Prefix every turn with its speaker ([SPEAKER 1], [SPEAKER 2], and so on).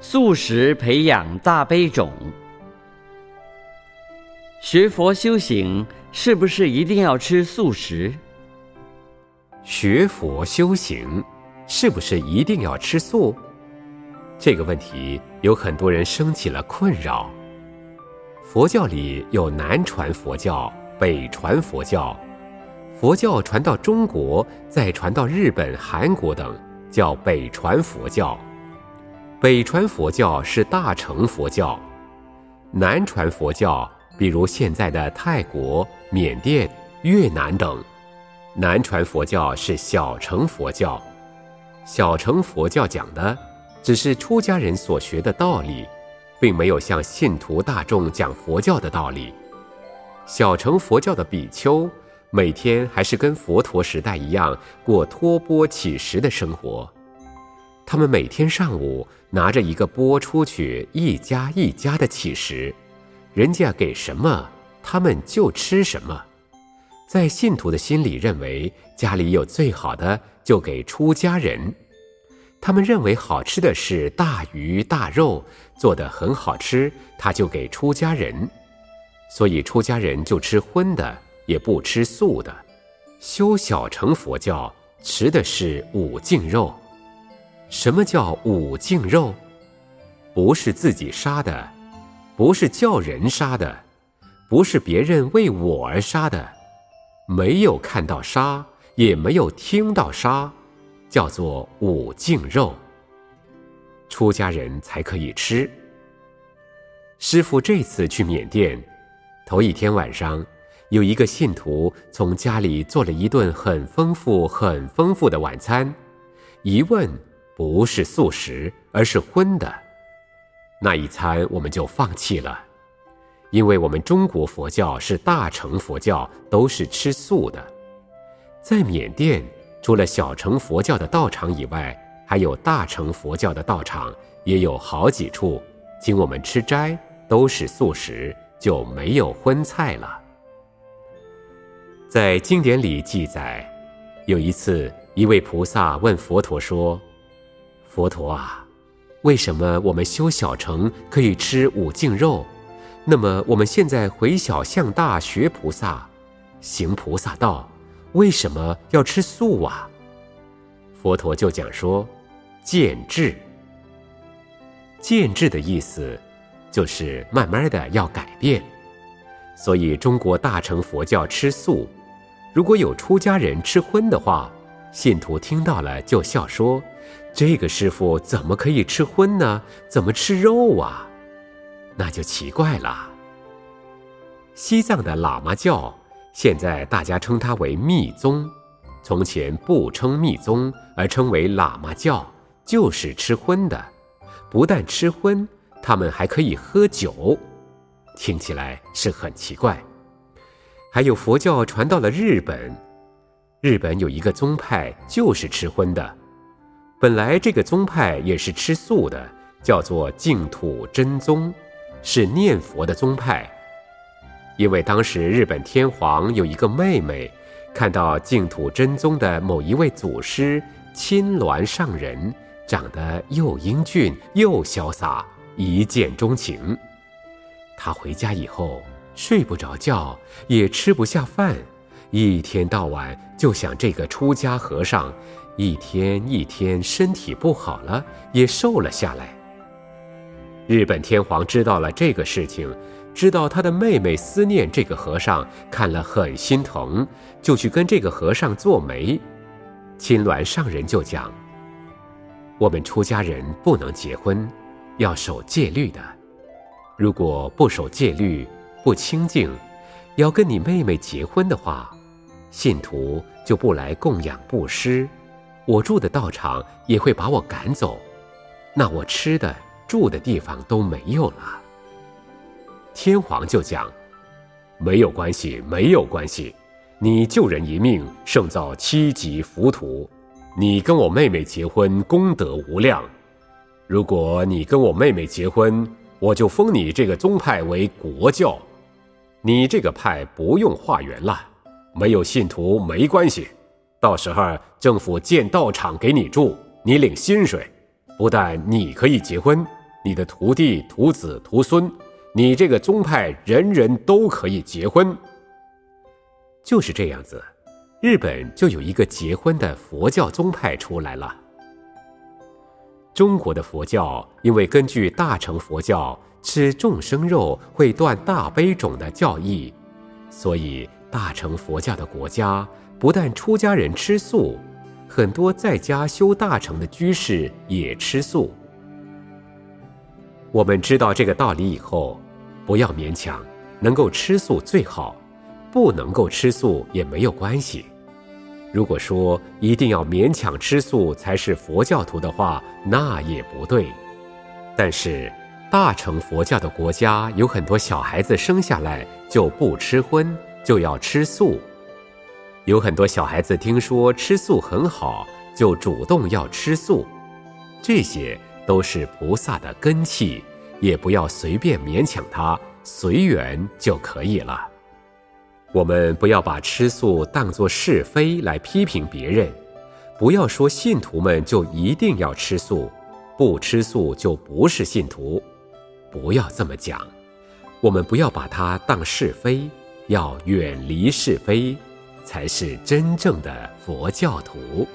[SPEAKER 1] 素食培养大悲种。学佛修行是不是一定要吃素食？
[SPEAKER 2] 学佛修行是不是一定要吃素？这个问题有很多人生起了困扰。佛教里有南传佛教、北传佛教，佛教传到中国，再传到日本、韩国等，叫北传佛教。北传佛教是大乘佛教，南传佛教。比如现在的泰国、缅甸、越南等，南传佛教是小乘佛教。小乘佛教讲的只是出家人所学的道理，并没有向信徒大众讲佛教的道理。小乘佛教的比丘每天还是跟佛陀时代一样过托钵乞食的生活，他们每天上午拿着一个钵出去，一家一家的乞食。人家给什么，他们就吃什么。在信徒的心里，认为家里有最好的，就给出家人。他们认为好吃的是大鱼大肉，做的很好吃，他就给出家人。所以出家人就吃荤的，也不吃素的。修小乘佛教吃的是五净肉。什么叫五净肉？不是自己杀的。不是叫人杀的，不是别人为我而杀的，没有看到杀，也没有听到杀，叫做五净肉。出家人才可以吃。师傅这次去缅甸，头一天晚上，有一个信徒从家里做了一顿很丰富、很丰富的晚餐，一问不是素食，而是荤的。那一餐我们就放弃了，因为我们中国佛教是大乘佛教，都是吃素的。在缅甸，除了小乘佛教的道场以外，还有大乘佛教的道场，也有好几处，请我们吃斋，都是素食，就没有荤菜了。在经典里记载，有一次，一位菩萨问佛陀说：“佛陀啊。”为什么我们修小乘可以吃五净肉？那么我们现在回小向大学菩萨，行菩萨道，为什么要吃素啊？佛陀就讲说：渐智。渐智的意思，就是慢慢的要改变。所以中国大乘佛教吃素，如果有出家人吃荤的话，信徒听到了就笑说。这个师傅怎么可以吃荤呢？怎么吃肉啊？那就奇怪了。西藏的喇嘛教，现在大家称它为密宗，从前不称密宗，而称为喇嘛教，就是吃荤的。不但吃荤，他们还可以喝酒，听起来是很奇怪。还有佛教传到了日本，日本有一个宗派就是吃荤的。本来这个宗派也是吃素的，叫做净土真宗，是念佛的宗派。因为当时日本天皇有一个妹妹，看到净土真宗的某一位祖师亲鸾上人长得又英俊又潇洒，一见钟情。他回家以后睡不着觉，也吃不下饭，一天到晚就想这个出家和尚。一天一天，身体不好了，也瘦了下来。日本天皇知道了这个事情，知道他的妹妹思念这个和尚，看了很心疼，就去跟这个和尚做媒。青鸾上人就讲：“我们出家人不能结婚，要守戒律的。如果不守戒律，不清净，要跟你妹妹结婚的话，信徒就不来供养布施。”我住的道场也会把我赶走，那我吃的住的地方都没有了。天皇就讲：“没有关系，没有关系，你救人一命胜造七级浮屠。你跟我妹妹结婚，功德无量。如果你跟我妹妹结婚，我就封你这个宗派为国教，你这个派不用化缘了，没有信徒没关系。”到时候政府建道场给你住，你领薪水，不但你可以结婚，你的徒弟、徒子、徒孙，你这个宗派人人都可以结婚。就是这样子，日本就有一个结婚的佛教宗派出来了。中国的佛教因为根据大乘佛教吃众生肉会断大悲种的教义，所以大乘佛教的国家不但出家人吃素，很多在家修大乘的居士也吃素。我们知道这个道理以后，不要勉强，能够吃素最好，不能够吃素也没有关系。如果说一定要勉强吃素才是佛教徒的话，那也不对。但是，大乘佛教的国家有很多小孩子生下来就不吃荤，就要吃素。有很多小孩子听说吃素很好，就主动要吃素。这些都是菩萨的根器，也不要随便勉强他，随缘就可以了。我们不要把吃素当作是非来批评别人，不要说信徒们就一定要吃素，不吃素就不是信徒，不要这么讲。我们不要把它当是非，要远离是非，才是真正的佛教徒。